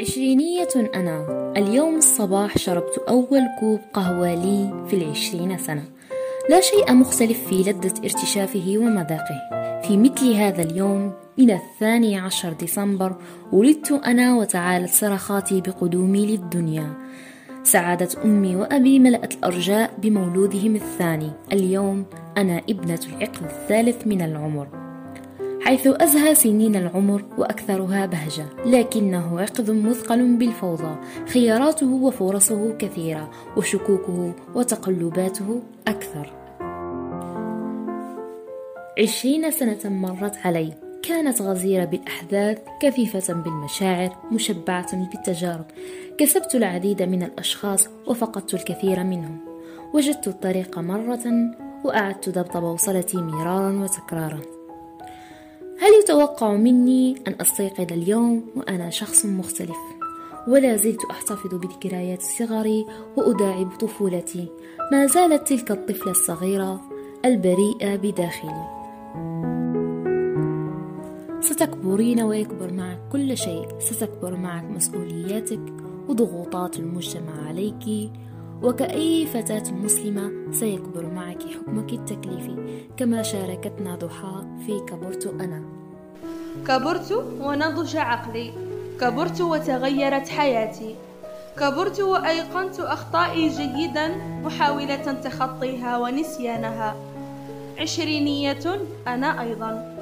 عشرينية أنا. اليوم الصباح شربت أول كوب قهوة لي في العشرين سنة. لا شيء مختلف في لذة ارتشافه ومذاقه. في مثل هذا اليوم من الثاني عشر ديسمبر ولدت أنا وتعالت صرخاتي بقدومي للدنيا. سعادة أمي وأبي ملأت الأرجاء بمولودهم الثاني. اليوم أنا ابنة العقد الثالث من العمر. حيث أزهى سنين العمر وأكثرها بهجة لكنه عقد مثقل بالفوضى خياراته وفرصه كثيرة وشكوكه وتقلباته أكثر. عشرين سنة مرت علي كانت غزيرة بالأحداث كثيفة بالمشاعر مشبعة بالتجارب. كسبت العديد من الأشخاص وفقدت الكثير منهم. وجدت الطريق مرة وأعدت ضبط بوصلتي مرارا وتكرارا. هل يتوقع مني أن أستيقظ اليوم وأنا شخص مختلف؟ ولا زلت أحتفظ بذكريات صغري وأداعب طفولتي. ما زالت تلك الطفلة الصغيرة البريئة بداخلي. ستكبرين ويكبر معك كل شيء. ستكبر معك مسؤولياتك وضغوطات المجتمع عليك. وكأي فتاة مسلمة سيكبر معك حكمك التكليفي كما شاركتنا ضحى في كبرت أنا. كبرت ونضج عقلي كبرت وتغيرت حياتي. كبرت وأيقنت أخطائي جيدا محاولة تخطيها ونسيانها. عشرينية أنا أيضا.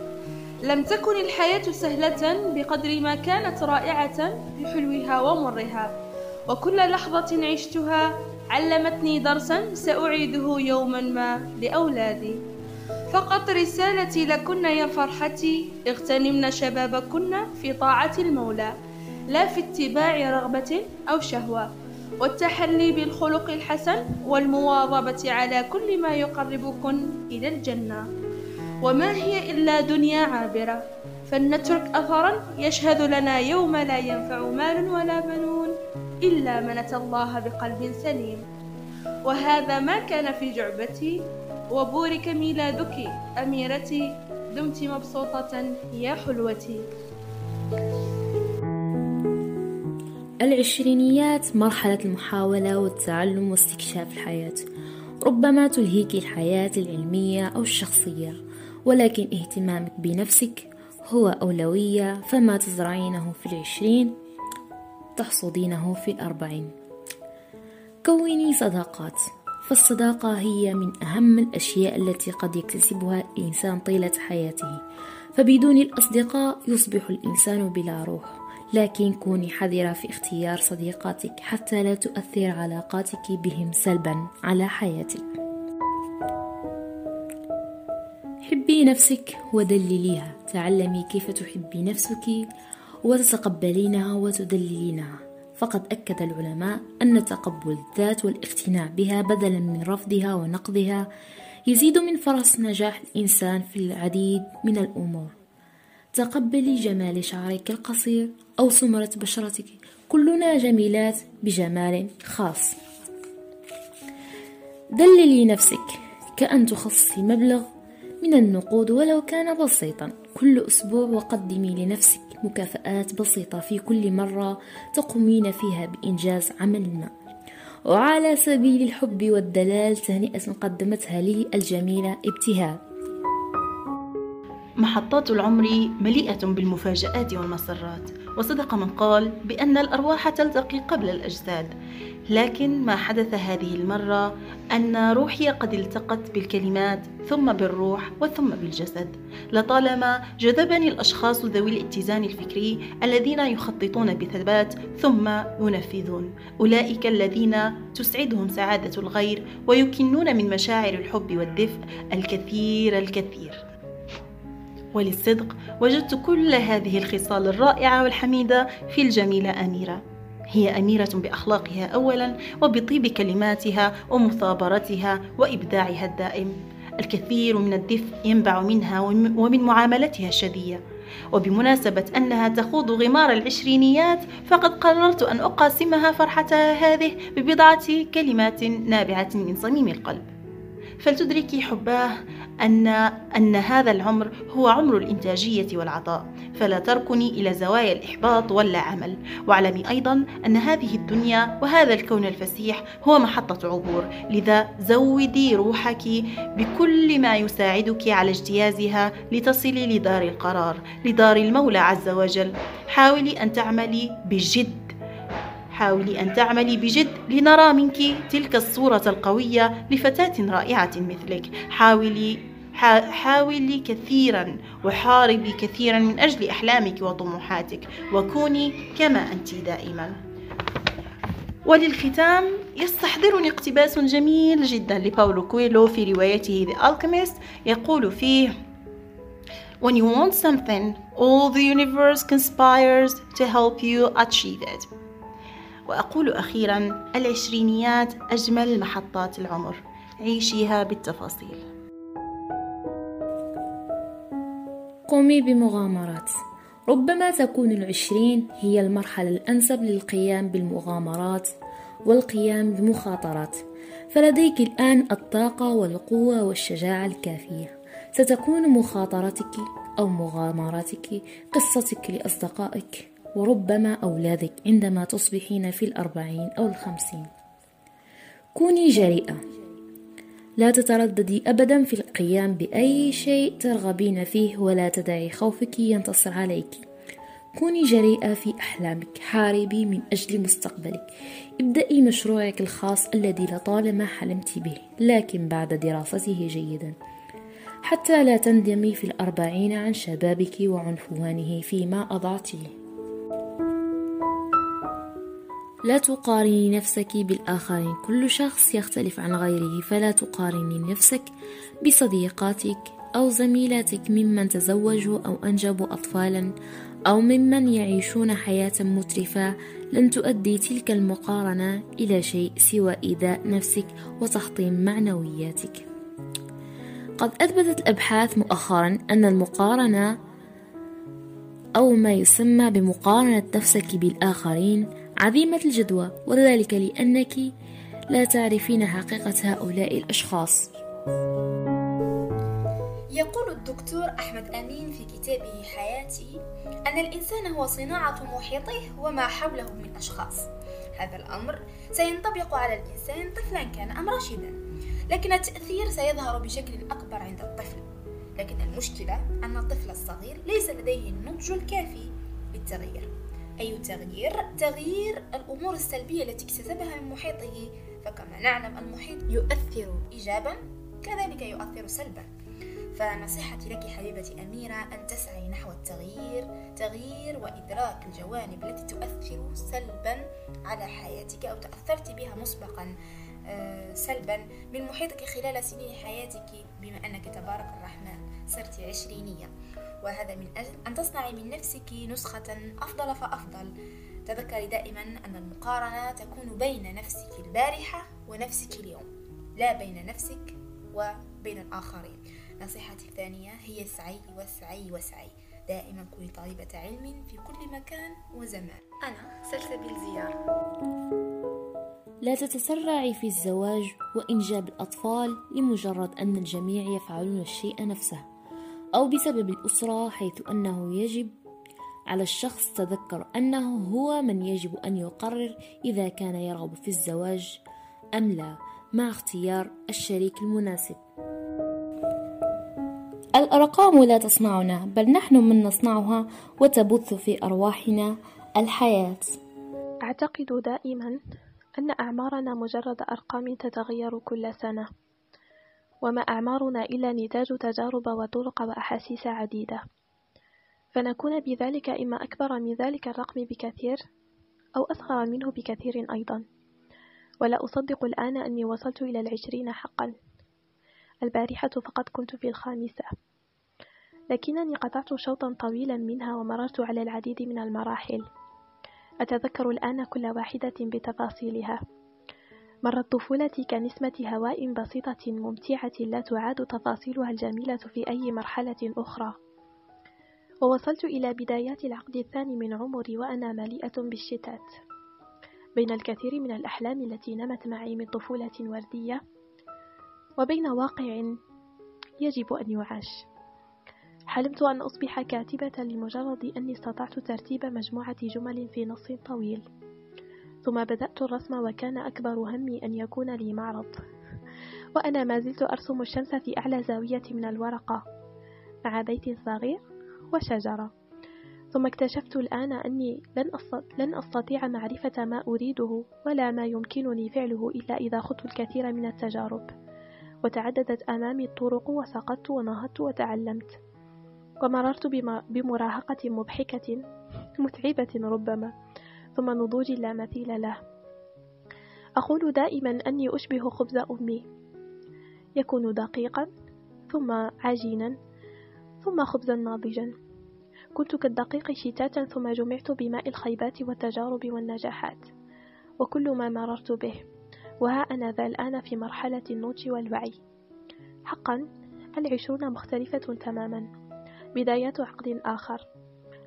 لم تكن الحياة سهلة بقدر ما كانت رائعة بحلوها ومرها وكل لحظة عشتها علمتني درسا سأعيده يوما ما لأولادي. فقط رسالتي لكن يا فرحتي اغتنمن شبابكن في طاعة المولى لا في اتباع رغبة أو شهوة. والتحلي بالخلق الحسن والمواظبة على كل ما يقربكن إلى الجنة. وما هي إلا دنيا عابرة فلنترك أثرا يشهد لنا يوم لا ينفع مال ولا بنون. إلا من أتى الله بقلب سليم. وهذا ما كان في جعبتي وبورك ميلادك أميرتي دمت مبسوطة يا حلوتي. العشرينيات مرحلة المحاولة والتعلم واستكشاف الحياة. ربما تلهيك الحياة العلمية أو الشخصية ولكن اهتمامك بنفسك هو أولوية فما تزرعينه في العشرين؟ تحصدينه في الأربعين كوني صداقات. فالصداقة هي من أهم الأشياء التي قد يكتسبها الإنسان طيلة حياته. فبدون الأصدقاء يصبح الإنسان بلا روح. لكن كوني حذرة في اختيار صديقاتك حتى لا تؤثر علاقاتك بهم سلبا على حياتك. حبي نفسك ودلليها. تعلمي كيف تحبي نفسك. وتتقبلينها وتدللينها فقد أكد العلماء أن تقبل الذات والاقتناع بها بدلا من رفضها ونقضها يزيد من فرص نجاح الإنسان في العديد من الأمور. تقبلي جمال شعرك القصير أو سمرة بشرتك. كلنا جميلات بجمال خاص. دللي نفسك كأن تخصصي مبلغ من النقود ولو كان بسيطا. كل أسبوع وقدمي لنفسك مكافآت بسيطة في كل مرة تقومين فيها بإنجاز عمل ما. وعلى سبيل الحب والدلال تهنئة قدمتها لي الجميلة ابتهال. محطات العمر مليئة بالمفاجآت والمسرات. وصدق من قال بأن الأرواح تلتقي قبل الأجساد. لكن ما حدث هذه المرة أن روحي قد التقت بالكلمات ثم بالروح وثم بالجسد. لطالما جذبني الأشخاص ذوي الاتزان الفكري الذين يخططون بثبات ثم ينفذون. أولئك الذين تسعدهم سعادة الغير ويكنون من مشاعر الحب والدفء الكثير الكثير. وللصدق وجدت كل هذه الخصال الرائعة والحميدة في الجميلة أميرة. هي أميرة بأخلاقها أولا وبطيب كلماتها ومثابرتها وإبداعها الدائم. الكثير من الدفء ينبع منها ومن معاملتها الشدية وبمناسبة أنها تخوض غمار العشرينيات فقد قررت أن أقاسمها فرحتها هذه ببضعة كلمات نابعة من صميم القلب. فلتدركي حباه أن أن هذا العمر هو عمر الإنتاجية والعطاء فلا تركني إلى زوايا الإحباط ولا عمل. واعلمي أيضا أن هذه الدنيا وهذا الكون الفسيح هو محطة عبور. لذا زودي روحك بكل ما يساعدك على اجتيازها لتصلي لدار القرار لدار المولى عز وجل. حاولي أن تعملي بجد حاولي أن تعملي بجد لنرى منك تلك الصورة القوية لفتاة رائعة مثلك. حاولي حاولي كثيرا وحاربي كثيرا من أجل أحلامك وطموحاتك وكوني كما أنت دائما. وللختام يستحضرني اقتباس جميل جدا لباولو كويلو في روايته The Alchemist. يقول فيه When you want something, all the universe conspires to help you achieve it. وأقول أخيرا العشرينيات أجمل محطات العمر. عيشيها بالتفاصيل. قومي بمغامرات. ربما تكون العشرين هي المرحلة الأنسب للقيام بالمغامرات والقيام بمخاطرات. فلديك الآن الطاقة والقوة والشجاعة الكافية. ستكون مخاطرتك أو مغامراتك قصتك لأصدقائك. وربما أولادك عندما تصبحين في الأربعين أو الخمسين. كوني جريئة. لا تترددي أبدا في القيام بأي شيء ترغبين فيه ولا تدعي خوفك ينتصر عليك. كوني جريئة في أحلامك. حاربي من أجل مستقبلك. ابدأي مشروعك الخاص الذي لطالما حلمت به لكن بعد دراسته جيدا. حتى لا تندمي في الأربعين عن شبابك وعنفوانه فيما أضعتيه. لا تقارني نفسك بالآخرين. كل شخص يختلف عن غيره فلا تقارني نفسك بصديقاتك أو زميلاتك ممن تزوجوا أو أنجبوا أطفالا أو ممن يعيشون حياة مترفة. لن تؤدي تلك المقارنة إلى شيء سوى إيذاء نفسك وتحطيم معنوياتك. قد أثبتت الأبحاث مؤخرا أن المقارنة أو ما يسمى بمقارنة نفسك بالآخرين عظيمة الجدوى وذلك لأنك لا تعرفين حقيقة هؤلاء الأشخاص. يقول الدكتور أحمد أمين في كتابه حياتي أن الإنسان هو صناعة محيطه وما حوله من أشخاص. هذا الأمر سينطبق على الإنسان طفلا كان أم راشدا. لكن التأثير سيظهر بشكل أكبر عند الطفل. لكن المشكلة أن الطفل الصغير ليس لديه النضج الكافي للتغيير أي تغيير؟ تغيير الأمور السلبية التي اكتسبها من محيطه. فكما نعلم المحيط يؤثر إيجابا كذلك يؤثر سلبا. فنصيحتي لك حبيبتي أميرة أن تسعي نحو التغيير تغيير وإدراك الجوانب التي تؤثر سلبا على حياتك أو تأثرت بها مسبقا آه، سلبا من محيطك خلال سنين حياتك بما أنك تبارك الرحمن. صرت عشرينية. وهذا من أجل أن تصنعي من نفسك نسخة أفضل فأفضل. تذكري دائما أن المقارنة تكون بين نفسك البارحة ونفسك اليوم لا بين نفسك وبين الآخرين. نصيحتي الثانية هي اسعي واسعي واسعي دائما كوني طالبة علم في كل مكان وزمان. أنا سلسبيل زيارة. لا تتسرعي في الزواج وإنجاب الأطفال لمجرد أن الجميع يفعلون الشيء نفسه. أو بسبب الأسرة حيث أنه يجب على الشخص تذكر أنه هو من يجب أن يقرر إذا كان يرغب في الزواج أم لا مع اختيار الشريك المناسب. الأرقام لا تصنعنا بل نحن من نصنعها وتبث في أرواحنا الحياة. أعتقد دائما أن أعمارنا مجرد أرقام تتغير كل سنة. وما أعمارنا إلا نتاج تجارب وطرق وأحاسيس عديدة. فنكون بذلك إما أكبر من ذلك الرقم بكثير أو أصغر منه بكثير أيضا. ولا أصدق الآن أني وصلت إلى العشرين حقا. البارحة فقد كنت في الخامسة. لكنني قطعت شوطا طويلا منها ومررت على العديد من المراحل. أتذكر الآن كل واحدة بتفاصيلها. مرت طفولتي كنسمة هواء بسيطة ممتعة لا تعاد تفاصيلها الجميلة في أي مرحلة أخرى. ووصلت إلى بدايات العقد الثاني من عمري وأنا مليئة بالشتات. بين الكثير من الأحلام التي نمت معي من طفولة وردية وبين واقع يجب أن يعاش. حلمت أن أصبح كاتبة لمجرد أني استطعت ترتيب مجموعة جمل في نص طويل. ثم بدأت الرسم وكان أكبر همي أن يكون لي معرض. وأنا ما زلت أرسم الشمس في أعلى زاوية من الورقة مع بيت صغير وشجرة. ثم اكتشفت الآن أني لن, لن أستطيع معرفة ما أريده ولا ما يمكنني فعله إلا إذا خضت الكثير من التجارب. وتعددت أمامي الطرق وسقطت ونهضت وتعلمت. ومررت بمراهقة مضحكة متعبة ربما. ثم نضوج لا مثيل له. أقول دائما أني أشبه خبز أمي. يكون دقيقا ثم عجينا ثم خبزا ناضجا. كنت كالدقيق شتاتا ثم جمعت بماء الخيبات والتجارب والنجاحات. وكل ما مررت به وها أنا ذا الآن في مرحلة النضج والوعي. حقا العشرون مختلفة تماما. بداية عقد آخر.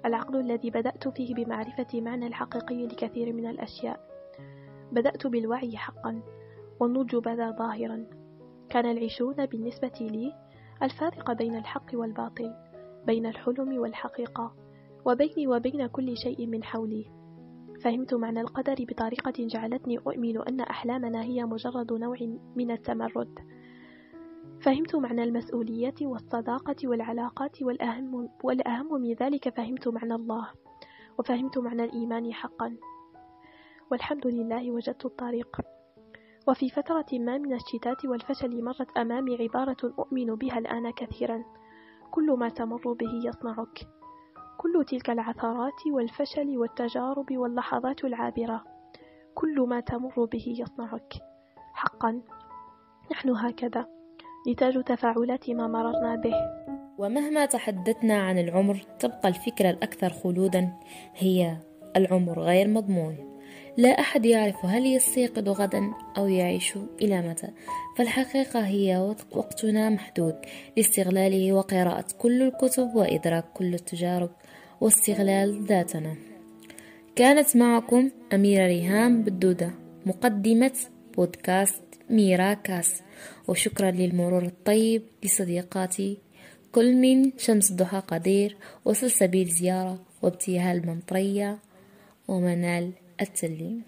العقد الذي بدأت فيه بمعرفة معنى الحقيقي لكثير من الأشياء. بدأت بالوعي حقا والنضج بدا ظاهرا. كان العشرون بالنسبة لي الفارق بين الحق والباطل بين الحلم والحقيقة وبيني وبين كل شيء من حولي. فهمت معنى القدر بطريقة جعلتني أؤمن أن أحلامنا هي مجرد نوع من التمرد. فهمت معنى المسؤولية والصداقة والعلاقات والأهم, والأهم من ذلك فهمت معنى الله وفهمت معنى الإيمان حقا. والحمد لله وجدت الطريق. وفي فترة ما من الشتات والفشل مرت أمامي عبارة أؤمن بها الآن كثيرا. كل ما تمر به يصنعك. كل تلك العثرات والفشل والتجارب واللحظات العابرة. كل ما تمر به يصنعك. حقا. نحن هكذا. نتاج تفاعلات ما مررنا به. ومهما تحدثنا عن العمر تبقى الفكرة الأكثر خلودا هي العمر غير مضمون. لا أحد يعرف هل يستيقظ غدا أو يعيش إلى متى. فالحقيقة هي وقتنا محدود لاستغلاله وقراءة كل الكتب وإدراك كل التجارب واستغلال ذاتنا. كانت معكم أميرة ريهام بالدودة مقدمة بودكاست ميرا كاس وشكرا للمرور الطيب لصديقاتي كل من شمس الضحى قدير وسلسبيل زيارة وابتهال المنطرية ومنال التليم